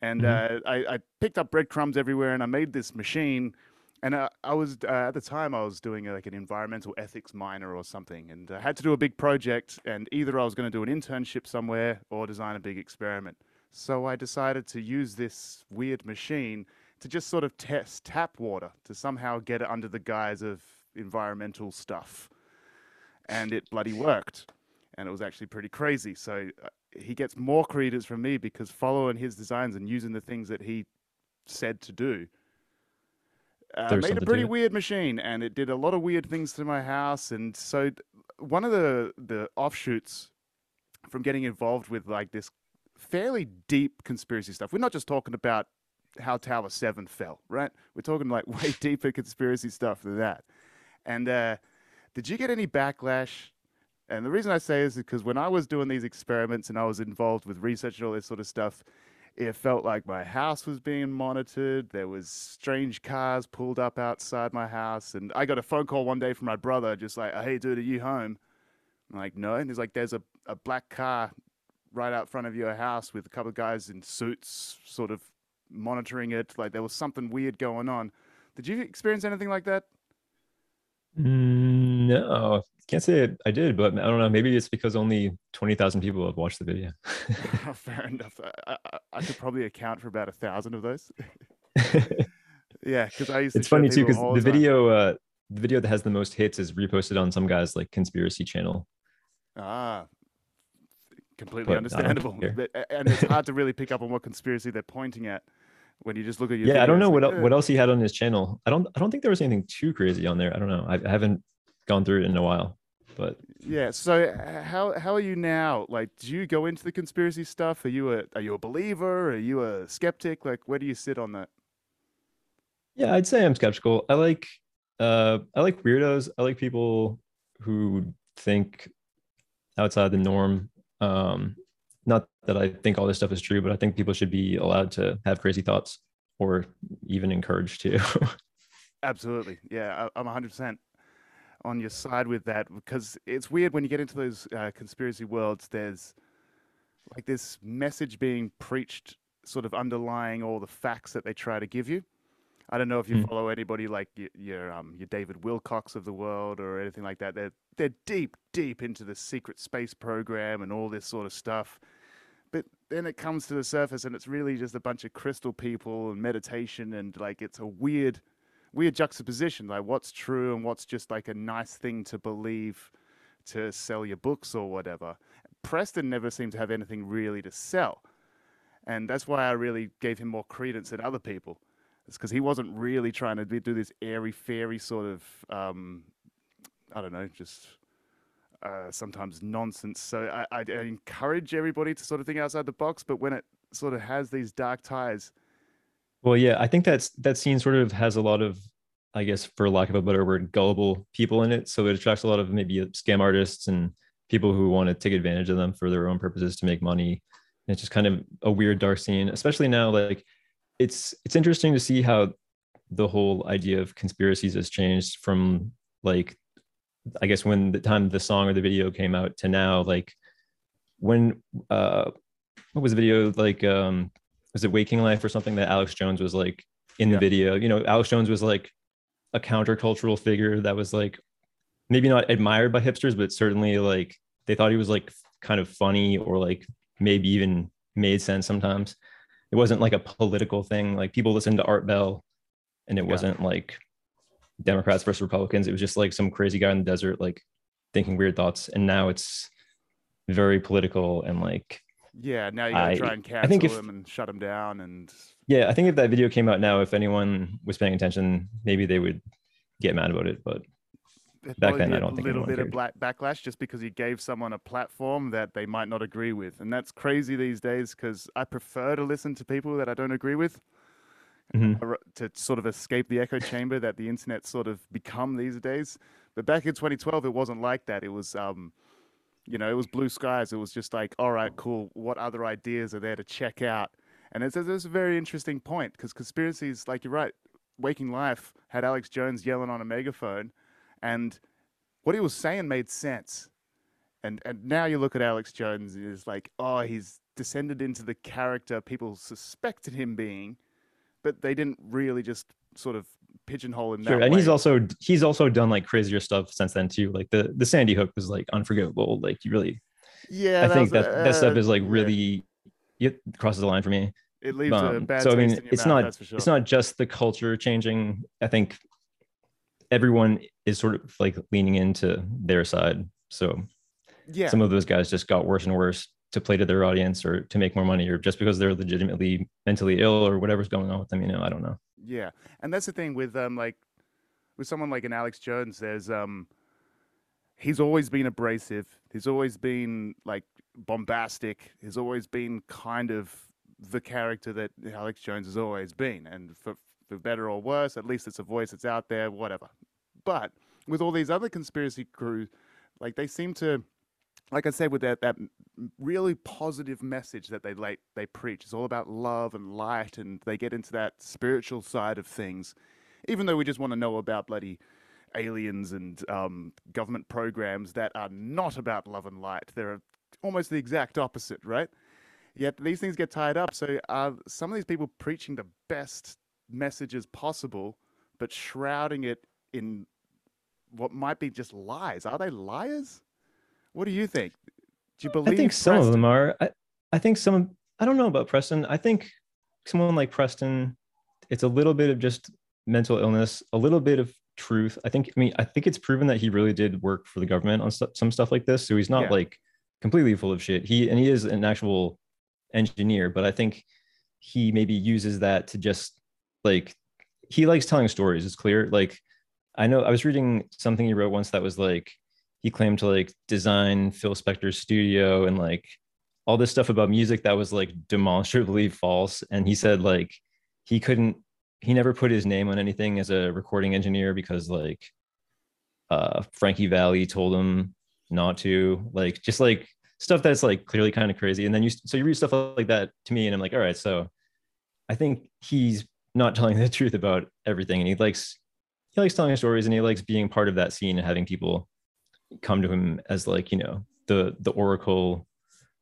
And uh, I, I picked up breadcrumbs everywhere, and I made this machine. And uh, I was uh, at the time I was doing uh, like an environmental ethics minor or something, and I had to do a big project. And either I was going to do an internship somewhere or design a big experiment. So I decided to use this weird machine to just sort of test tap water to somehow get it under the guise of environmental stuff. And it bloody worked. And it was actually pretty crazy. So uh, he gets more credence from me because following his designs and using the things that he said to do uh, made a pretty weird machine and it did a lot of weird things to my house and so one of the the offshoots from getting involved with like this fairly deep conspiracy stuff. We're not just talking about how Tower 7 fell, right? We're talking like way deeper conspiracy stuff than that. And uh, did you get any backlash? And the reason I say is because when I was doing these experiments and I was involved with research and all this sort of stuff, it felt like my house was being monitored. There was strange cars pulled up outside my house, and I got a phone call one day from my brother, just like, "Hey, dude, are you home?" I'm like, "No." And he's like, "There's a, a black car right out front of your house with a couple of guys in suits, sort of monitoring it. Like there was something weird going on." Did you experience anything like that? Mm, no, can't say I did, but I don't know. Maybe it's because only twenty thousand people have watched the video. Fair enough. I, I, I, could probably account for about a thousand of those. yeah, because I used. it's funny too because the video, uh, the video that has the most hits is reposted on some guy's like conspiracy channel. Ah, completely but understandable. But, and it's hard to really pick up on what conspiracy they're pointing at when you just look at your. Yeah, videos. I don't know what what else he had on his channel. I don't I don't think there was anything too crazy on there. I don't know. I, I haven't gone through it in a while, but yeah. So how how are you now? Like, do you go into the conspiracy stuff? Are you a are you a believer? Are you a skeptic? Like, where do you sit on that? Yeah, I'd say I'm skeptical. I like uh I like weirdos. I like people who think outside the norm. Um, not that I think all this stuff is true, but I think people should be allowed to have crazy thoughts or even encouraged to. Absolutely. Yeah, I'm 100% on your side with that because it's weird when you get into those uh, conspiracy worlds, there's like this message being preached, sort of underlying all the facts that they try to give you. I don't know if you mm. follow anybody like your your, um, your David Wilcock of the world or anything like that. They're they're deep deep into the secret space program and all this sort of stuff. But then it comes to the surface and it's really just a bunch of crystal people and meditation and like it's a weird weird juxtaposition like what's true and what's just like a nice thing to believe to sell your books or whatever. Preston never seemed to have anything really to sell. And that's why I really gave him more credence than other people. It's because he wasn't really trying to do this airy fairy sort of, um, I don't know, just uh, sometimes nonsense. So I, I, I, encourage everybody to sort of think outside the box, but when it sort of has these dark ties. Well, yeah, I think that's that scene sort of has a lot of, I guess, for lack of a better word, gullible people in it. So it attracts a lot of maybe scam artists and people who want to take advantage of them for their own purposes to make money. And it's just kind of a weird dark scene, especially now. Like, it's it's interesting to see how the whole idea of conspiracies has changed from like I guess when the time the song or the video came out to now, like when uh what was the video like um was it Waking Life or something that Alex Jones was like in the yeah. video? You know, Alex Jones was like a countercultural figure that was like maybe not admired by hipsters, but certainly like they thought he was like kind of funny or like maybe even made sense sometimes. It wasn't like a political thing. Like people listened to Art Bell and it yeah. wasn't like Democrats versus Republicans. It was just like some crazy guy in the desert, like thinking weird thoughts. And now it's very political and like. Yeah, now you gotta I, try and cancel I think if, him and shut him down. And yeah, I think if that video came out now, if anyone was paying attention, maybe they would get mad about it. But back then, I don't think a little bit cared. of black backlash just because you gave someone a platform that they might not agree with, and that's crazy these days. Because I prefer to listen to people that I don't agree with mm-hmm. to sort of escape the echo chamber that the internet sort of become these days. But back in 2012, it wasn't like that. It was, um, you know, it was blue skies. It was just like, all right, cool. What other ideas are there to check out? And it's, it's a very interesting point because conspiracies, like you're right, Waking Life had Alex Jones yelling on a megaphone, and what he was saying made sense. And and now you look at Alex Jones, and it's like, oh, he's descended into the character people suspected him being, but they didn't really just sort of pigeonhole him. Sure, and way. he's also he's also done like crazier stuff since then too. Like the the Sandy Hook was like unforgivable. Like you really, yeah, I that think that uh, that stuff is like really yeah. it crosses the line for me. It leaves um, a bad. So I mean, it's mouth, not sure. it's not just the culture changing. I think everyone is sort of like leaning into their side. So yeah, some of those guys just got worse and worse to play to their audience or to make more money or just because they're legitimately mentally ill or whatever's going on with them you know i don't know yeah and that's the thing with um like with someone like an alex jones there's um he's always been abrasive he's always been like bombastic. He's always been kind of the character that Alex Jones has always been, and for for better or worse, at least it's a voice that's out there. Whatever. But with all these other conspiracy crews like they seem to, like I said, with that that really positive message that they they preach. It's all about love and light, and they get into that spiritual side of things. Even though we just want to know about bloody aliens and um, government programs that are not about love and light. They're almost the exact opposite, right? Yet these things get tied up. So are some of these people preaching the best messages possible, but shrouding it in what might be just lies? Are they liars? What do you think? Do you believe? I think some Preston? of them are. I, I think some. I don't know about Preston. I think someone like Preston, it's a little bit of just mental illness, a little bit of truth. I think. I mean, I think it's proven that he really did work for the government on stu- some stuff like this. So he's not Yeah. like completely full of shit. He and he is an actual engineer, but I think he maybe uses that to just like he likes telling stories. It's clear. Like I know I was reading something he wrote once that was like he claimed to like design Phil Spector's studio and like all this stuff about music that was like demonstrably false. And he said like he couldn't, he never put his name on anything as a recording engineer because like uh Frankie Valli told him not to, like just like stuff that's like clearly kind of crazy. And then you so you read stuff like that to me, and I'm like, all right, so I think he's not telling the truth about everything, and he likes he likes telling stories, and he likes being part of that scene and having people come to him as like you know the the oracle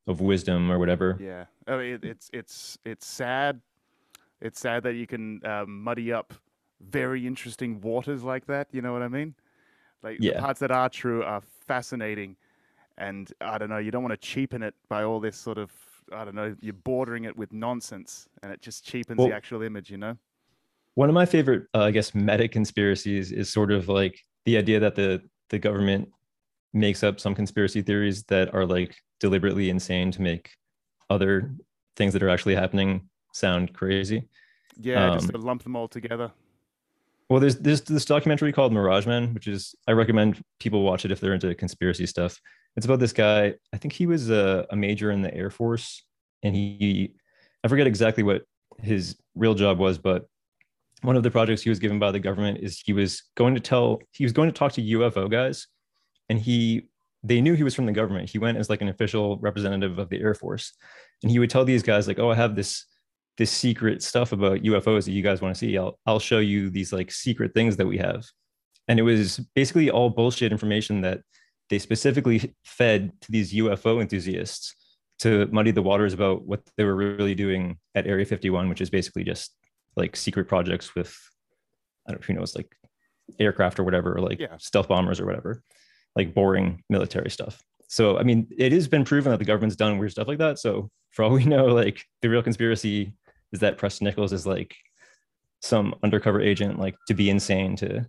of wisdom or whatever. Yeah, I mean, it, it's it's it's sad. It's sad that you can um, muddy up very interesting waters like that. You know what I mean? Like the parts that are true are fascinating, and I don't know. You don't want to cheapen it by all this sort of I don't know. You're bordering it with nonsense, and it just cheapens Well- the actual image. You know? One of my favorite, uh, I guess, meta conspiracies is sort of like the idea that the the government makes up some conspiracy theories that are like deliberately insane to make other things that are actually happening sound crazy. Yeah, just Um, to lump them all together. Well, there's there's this documentary called Mirage Man, which is I recommend people watch it if they're into conspiracy stuff. It's about this guy. I think he was a, a major in the Air Force, and he I forget exactly what his real job was, but one of the projects he was given by the government is he was going to tell he was going to talk to UFO guys, and he they knew he was from the government. He went as like an official representative of the Air Force, and he would tell these guys like, "Oh, I have this this secret stuff about UFOs that you guys want to see. I'll I'll show you these like secret things that we have." And it was basically all bullshit information that they specifically fed to these UFO enthusiasts to muddy the waters about what they were really doing at Area 51, which is basically just like secret projects with I don't know if you know it's like aircraft or whatever, or like Yeah. stealth bombers or whatever, like boring military stuff. So I mean, it has been proven that the government's done weird stuff like that. So for all we know, like the real conspiracy is that Preston Nichols is like some undercover agent, like to be insane to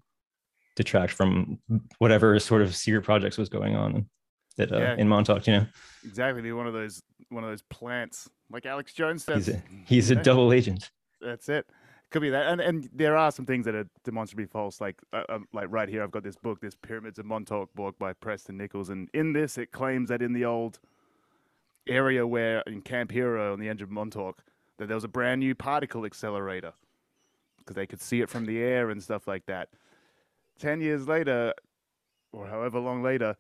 detract from whatever sort of secret projects was going on that uh, Yeah. in Montauk. You know, Exactly, one of those one of those plants, like Alex Jones says. he's a he's a double agent. That's it. Could be that, and and there are some things that are demonstrably false. Like uh, um, like right here, I've got this book, this Pyramids of Montauk book by Preston Nichols, and in this, it claims that in the old area where in Camp Hero on the edge of Montauk, that there was a brand new particle accelerator because they could see it from the air and stuff like that. Ten years later, or however long later,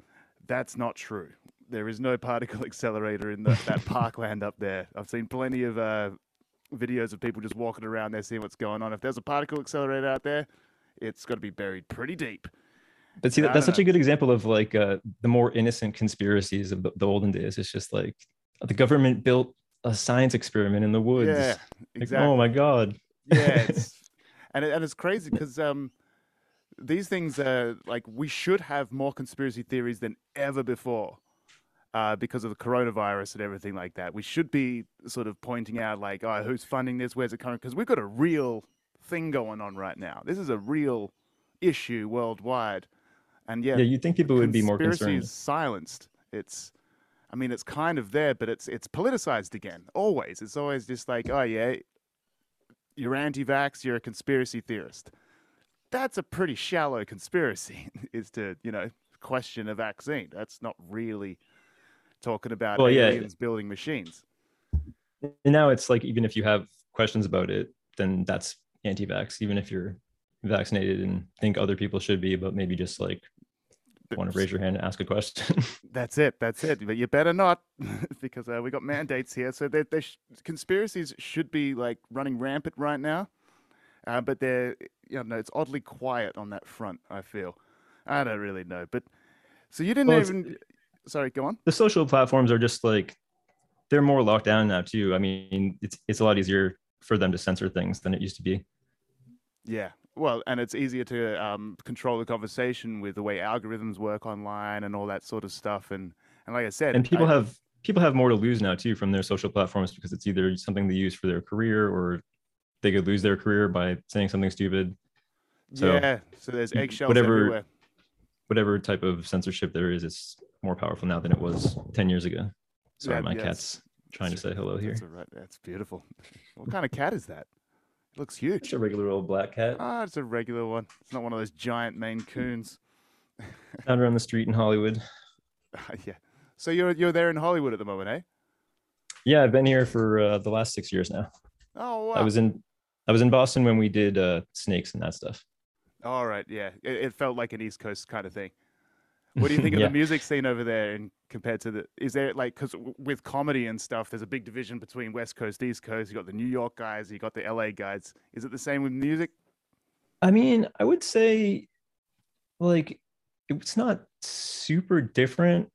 that's not true. There is no particle accelerator in the, that parkland up there. I've seen plenty of uh, videos of people just walking around there seeing what's going on. If there's a particle accelerator out there, it's got to be buried pretty deep. But see, that, that's such a good example of like uh, the more innocent conspiracies of the, the olden days. It's just like the government built a science experiment in the woods. Yeah, Like, oh my god. yeah, and it, and it's crazy because um, these things are like we should have more conspiracy theories than ever before. Uh, because of the coronavirus and everything like that, we should be sort of pointing out, like, oh, who's funding this? Where's it coming? Because we've got a real thing going on right now. This is a real issue worldwide, and yet Yeah, you'd think people would be more conspiracy concerned. is silenced. It's, I mean, it's kind of there, but it's it's politicized again. Always, it's always just like, oh yeah, you're anti-vax, you're a conspiracy theorist. That's a pretty shallow conspiracy. is to you know question a vaccine. That's not really talking about Well, yeah. aliens building machines. And now it's like even if you have questions about it, then that's anti-vax, even if you're vaccinated and think other people should be, but maybe just like want to raise your hand and ask a question. That's it. That's it. But you better not, because uh, we got mandates here. So they sh- conspiracies should be like running rampant right now, uh, but they're you know it's oddly quiet on that front. I feel. I don't really know, but so you didn't Well, even. Sorry, go on. the social platforms are just like they're more locked down now too. I mean, it's it's a lot easier for them to censor things than it used to be. Yeah. Well, and it's easier to um, control the conversation with the way algorithms work online and all that sort of stuff. And and like I said, And people I- have people have more to lose now too from their social platforms because it's either something they use for their career or they could lose their career by saying something stupid. so yeah. So there's eggshells whatever- everywhere. Whatever type of censorship there is, it's more powerful now than it was 10 years ago. Sorry, Yeah, my yeah, cat's trying to say hello here. That's, right, that's beautiful. What kind of cat is that? It looks huge. It's a regular old black cat Ah, it's a regular one. It's not one of those giant Maine Coons. found around the street in Hollywood. yeah. So you're you're there in Hollywood at the moment, eh? Yeah, I've been here for uh, the last six years now. Oh wow. I was in I was in Boston when we did uh, snakes and that stuff. All right. Yeah. It, it felt like an East Coast kind of thing. What do you think of Yeah. the music scene over there? And compared to the, is there like because with comedy and stuff, there's a big division between West Coast, East Coast. You got the New York guys, you got the LA guys. Is it the same with music? I mean, I would say like it's not super different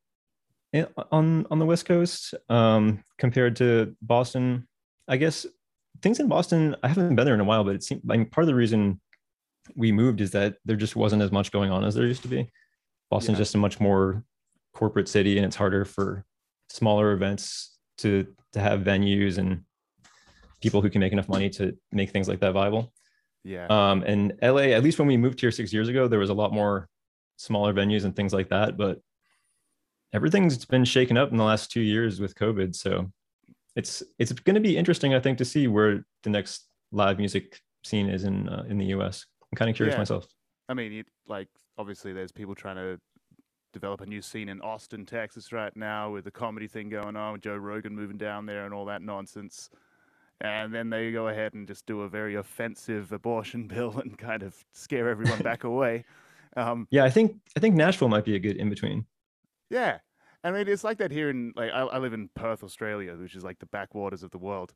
on on the West Coast um, compared to Boston. I guess things in Boston, I haven't been there in a while, but it seemed I mean, part of the reason we moved is that there just wasn't as much going on as there used to be. Boston's Yeah. just a much more corporate city, and it's harder for smaller events to to have venues and people who can make enough money to make things like that viable. Yeah. Um, and LA, at least when we moved here six years ago, there was a lot more smaller venues and things like that. But everything's been shaken up in the last two years with COVID. So it's it's going to be interesting, I think, to see where the next live music scene is in uh, in the U.S. I'm kind of curious Yeah. myself. I mean, it, like obviously, there's people trying to develop a new scene in Austin, Texas, right now with the comedy thing going on, with Joe Rogan moving down there and all that nonsense. And then they go ahead and just do a very offensive abortion bill and kind of scare everyone back away. Um, Yeah, I think I think Nashville might be a good in between. yeah, I mean, it's like that here in like I, I live in Perth, Australia, which is like the backwaters of the world.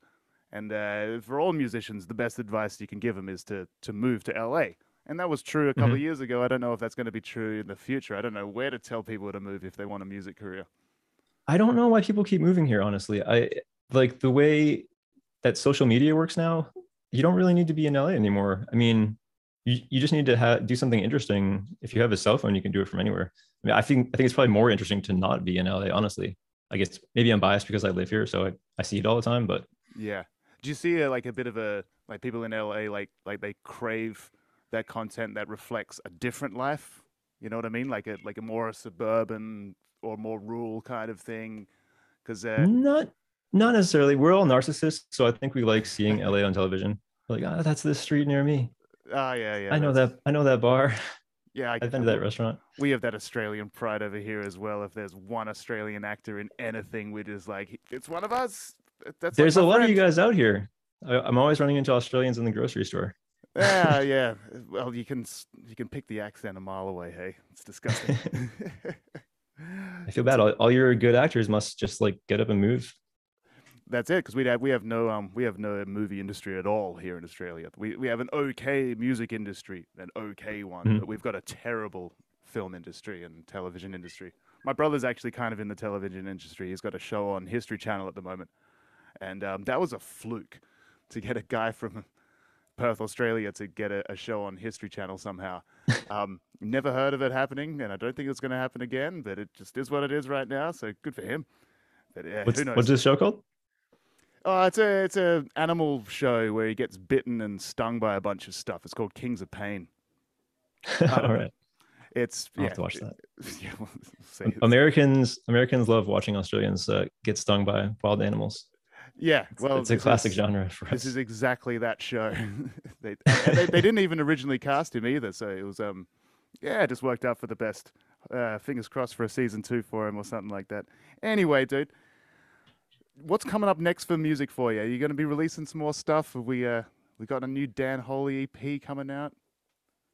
And uh, for all musicians, the best advice you can give them is to to move to LA. And that was true a couple mm-hmm. of years ago. I don't know if that's going to be true in the future. I don't know where to tell people to move if they want a music career. I don't know why people keep moving here. Honestly, I like the way that social media works now. You don't really need to be in LA anymore. I mean, you, you just need to ha- do something interesting. If you have a cell phone, you can do it from anywhere. I mean, I think I think it's probably more interesting to not be in LA. Honestly, I guess maybe I'm biased because I live here, so I, I see it all the time. But Yeah. Do you see a, like a bit of a like people in LA like like they crave that content that reflects a different life? You know what I mean? Like a like a more suburban or more rural kind of thing. Because uh, not not necessarily. We're all narcissists, so I think we like seeing LA on television. We're like, ah, that's this street near me. ah yeah yeah I know that's- that. I know that bar. yeah I, I've been to that restaurant. we have that Australian pride over here as well. If there's one Australian actor in anything, we're just like it's one of us. That's There's my a lot of you guys out here. I, I'm always running into Australians in the grocery store. Yeah, yeah. Well, you can you can pick the accent a mile away. Hey, it's disgusting. I feel bad. All, all your good actors must just like get up and move. That's it, because we have we have no um we have no movie industry at all here in Australia. We we have an okay music industry, an okay one, Mhm. but we've got a terrible film industry and television industry. My brother's actually kind of in the television industry. He's got a show on History Channel at the moment, and um, that was a fluke to get a guy from Perth, Australia, to get a, a show on History Channel somehow. um, never heard of it happening, and I don't think it's going to happen again. But it just is what it is right now. So good for him. But yeah, What's who knows? what's this show called? Oh, it's a it's a animal show where he gets bitten and stung by a bunch of stuff. It's called Kings of Pain. all right, It's I'll yeah, have to watch that. yeah, we'll Americans Americans love watching Australians uh, get stung by wild animals. Yeah, well, it's a classic is- genre for us. This is exactly that show. they, they they didn't even originally cast him either, so it was um yeah, it just worked out for the best. Uh, fingers crossed for a season two for him or something like that. Anyway, dude, what's coming up next for music for you? Are you going to be releasing some more stuff? Have we uh, we got a new Dan Wholey EP coming out?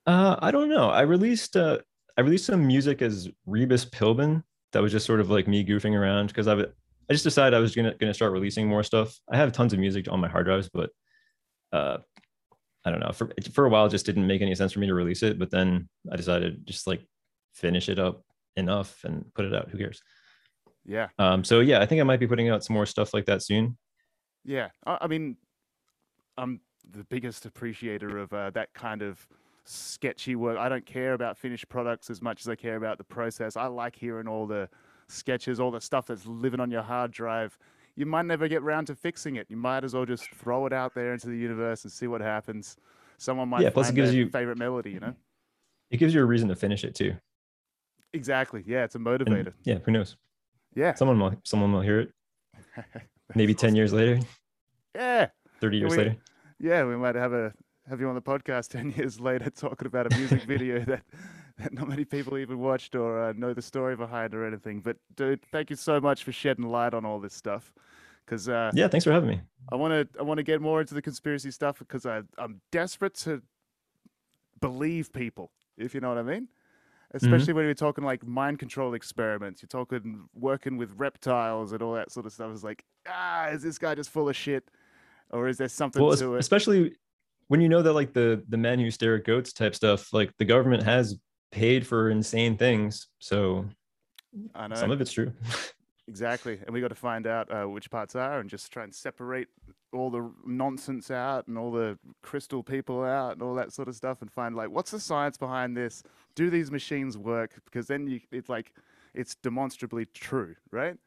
Uh, I don't know. I released uh, I released some music as Rebus Pilbin. That was just sort of like me goofing around because I I just decided I was gonna gonna start releasing more stuff. I have tons of music on my hard drives, but uh, I don't know. For for a while, it just didn't make any sense for me to release it. But then I decided just like finish it up enough and put it out. Who cares? Yeah. Um. So yeah, I think I might be putting out some more stuff like that soon. Yeah. I, I mean, I'm the biggest appreciator of uh, that kind of sketchy work. I don't care about finished products as much as I care about the process. I like hearing all the sketches, all the stuff that's living on your hard drive. You might never get round to fixing it. You might as well just throw it out there into the universe and see what happens. Someone might Yeah, plus it gives you- favorite melody, you know? It gives you a reason to finish it too. Exactly. Yeah, it's a And, motivator. yeah. Who knows? Yeah. Someone will someone will hear it. Maybe That's ten awesome. years later, Yeah. thirty years we- later. Yeah, we might have a have you on the podcast ten years later talking about a music video that, that not many people even watched or uh, know the story behind or anything. But dude, thank you so much for shedding light on all this stuff. Because uh, Yeah. Thanks for having me. I want to I want to get more into the conspiracy stuff because I I'm desperate to believe people, if you know what I mean. Especially when you're talking like mind control experiments, you're talking working with reptiles and all that sort of stuff. It's like, ah, is this guy just full of shit, or is there something well es- to it? especially when you know that like the the men who stare at goats type stuff like the government has paid for insane things so I know. some of it's true Exactly, and we got to find out uh, which parts are, and just try and separate all the nonsense out and all the crystal people out and all that sort of stuff, and find like what's the science behind this? Do these machines work? Because then you, it's like it's demonstrably true, right?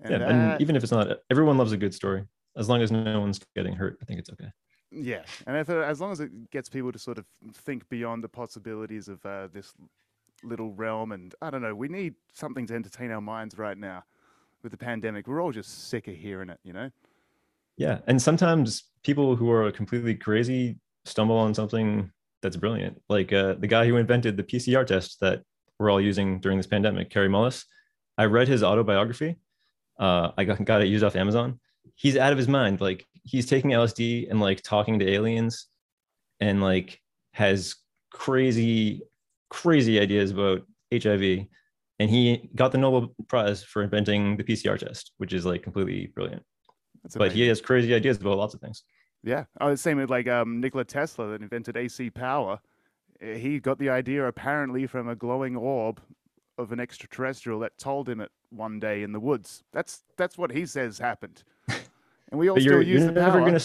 And yeah that- and even if it's not everyone loves a good story as long as no one's getting hurt i think it's okay yeah, and it, as long as it gets people to sort of think beyond the possibilities of uh, this little realm, and I don't know, we need something to entertain our minds right now with the pandemic. We're all just sick of hearing it, you know. yeah and sometimes people who are completely crazy stumble on something that's brilliant like uh, the guy who invented the pcr test that we're all using during this pandemic Kary Mullis i read his autobiography uh, i got, got it used off amazon he's out of his mind like he's taking lsd and like talking to aliens and like has crazy crazy ideas about hiv and he got the nobel prize for inventing the pcr test which is like completely brilliant but he has crazy ideas about lots of things Yeah. Oh, the same with like um, Nikola Tesla that invented AC power. Uh, He got the idea apparently from a glowing orb of an extraterrestrial that told him it one day in the woods. That's that's what he says happened. And we all still you're, use the never power. gonna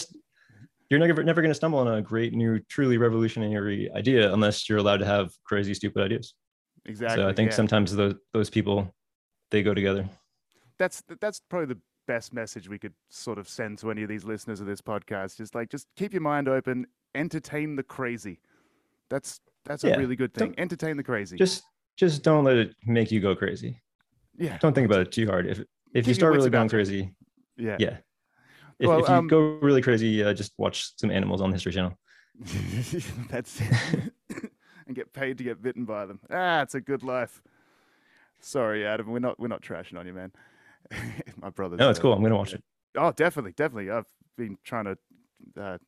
you're never never gonna stumble on a great new truly revolutionary idea unless you're allowed to have crazy stupid ideas Exactly. so i think yeah. sometimes those those people they go together that's that's probably the best message we could sort of send to any of these listeners of this podcast. Just like just keep your mind open, entertain the crazy. That's that's a really good thing. don't- Entertain the crazy. just just don't let it make you go crazy yeah. don't think about it too hard if if Keep you start really going crazy Yeah. yeah if, Well, if you um, go really crazy uh, just watch some animals on the history channel That's and get paid to get bitten by them. Ah, it's a good life. Sorry, Adam. We're not we're not trashing on you, man. My brother. no it's cool i'm gonna watch it Oh, definitely, definitely. I've been trying to uh,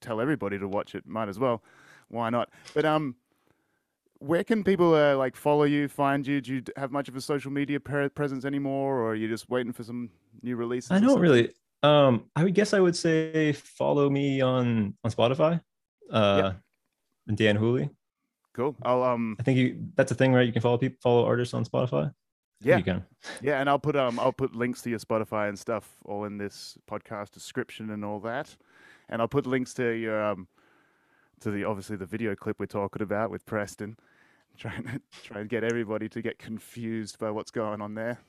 tell everybody to watch it. Might as well. Why not? But um, where can people uh, like follow you, find you? Do you have much of a social media presence anymore, or are you just waiting for some new releases? i don't really um i would guess i would say follow me on on spotify uh Dan Wholey Cool. I'll um I think you that's a thing, right? You can follow people, follow artists on Spotify. yeah you can. yeah, and I'll put um I'll put links to your Spotify and stuff all in this podcast description and all that, and I'll put links to your um to the obviously the video clip we're talking about with Preston, trying to try and get everybody to get confused by what's going on there.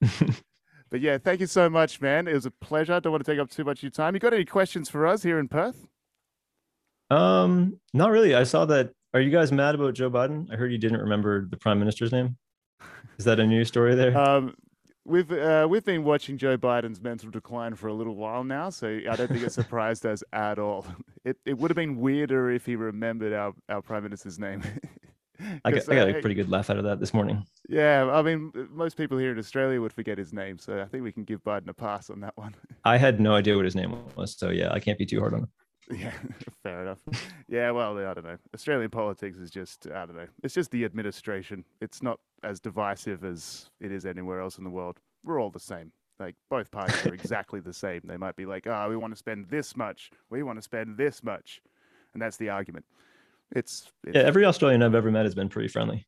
But yeah, thank you so much, man. It was a pleasure. I don't want to take up too much of your time. You got any questions for us here in Perth? um, not really. I saw that. Are you guys mad about Joe Biden? I heard you didn't remember the prime minister's name. Is that a new story there? Um, we've uh, we've been watching Joe Biden's mental decline for a little while now, so I don't think it surprised us at all. It it would have been weirder if he remembered our, our prime minister's name. I got, I got uh, a pretty good laugh out of that this morning. Yeah, I mean, most people here in Australia would forget his name, so I think we can give Biden a pass on that one. I had no idea what his name was, so yeah, I can't be too hard on him. Yeah, fair enough. Yeah, well, I don't know. Australian politics is just, I don't know. It's just the administration. It's not as divisive as it is anywhere else in the world. We're all the same. Like, both parties are exactly the same. They might be like, oh, we want to spend this much. We want to spend this much. And that's the argument. It's, it's Yeah, every Australian I've ever met has been pretty friendly.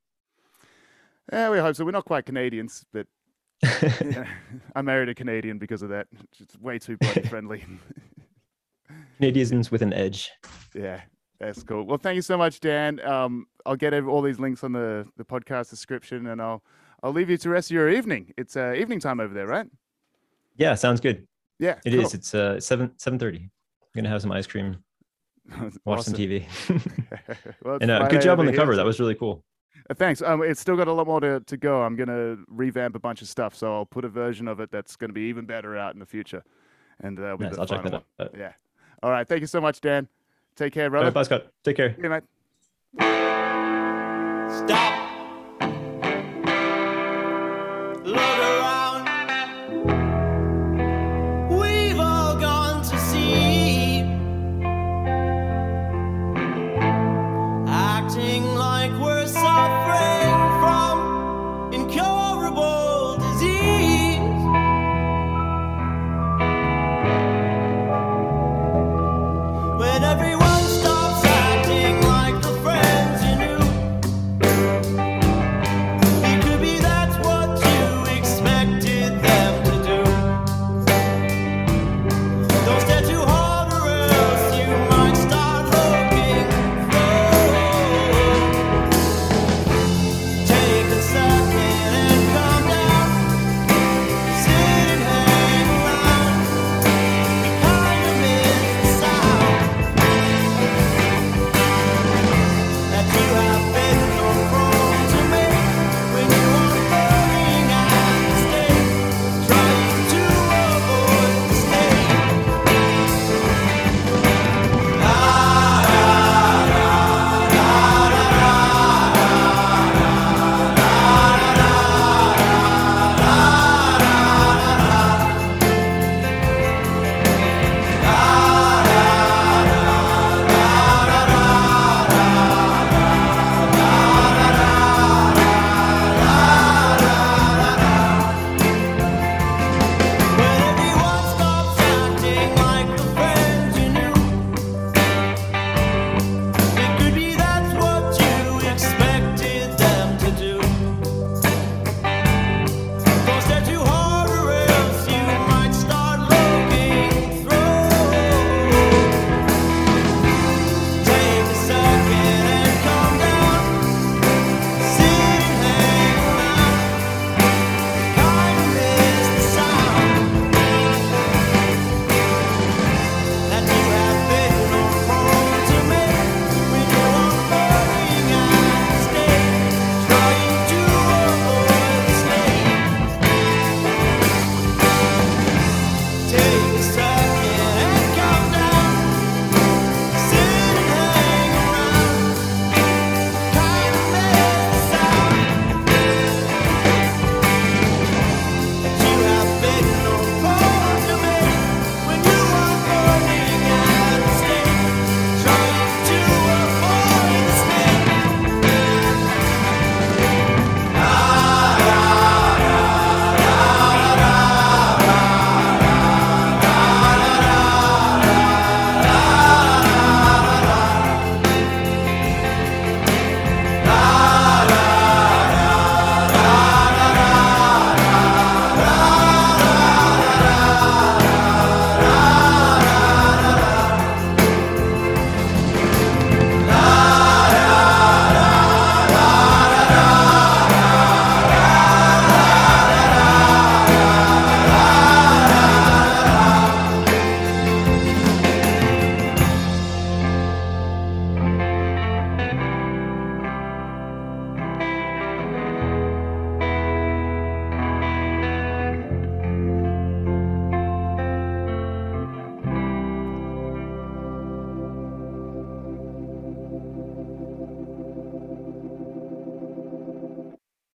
yeah, we hope so. We're not quite Canadians, but yeah, I married a Canadian because of that. It's way too bloody friendly. Canadians with an edge. Yeah, that's cool. Well, thank you so much, Dan. Um, I'll get all these links on the, the podcast description, and I'll I'll leave you to rest of your evening. It's uh, evening time over there, right? Yeah, sounds good. Yeah, It is. It's uh seven seven thirty. I'm gonna have some ice cream, watch some TV. well, and uh, good job on the cover. so- That was really cool. Uh, thanks. Um, it's still got a lot more to, to go. I'm gonna revamp a bunch of stuff, so I'll put a version of it that's gonna be even better out in the future, and that'll Nice. the I'll check that out. one. Yeah. All right. Thank you so much, Dan. Take care, All brother. right, bye, Scott. Take care. See mate. Stop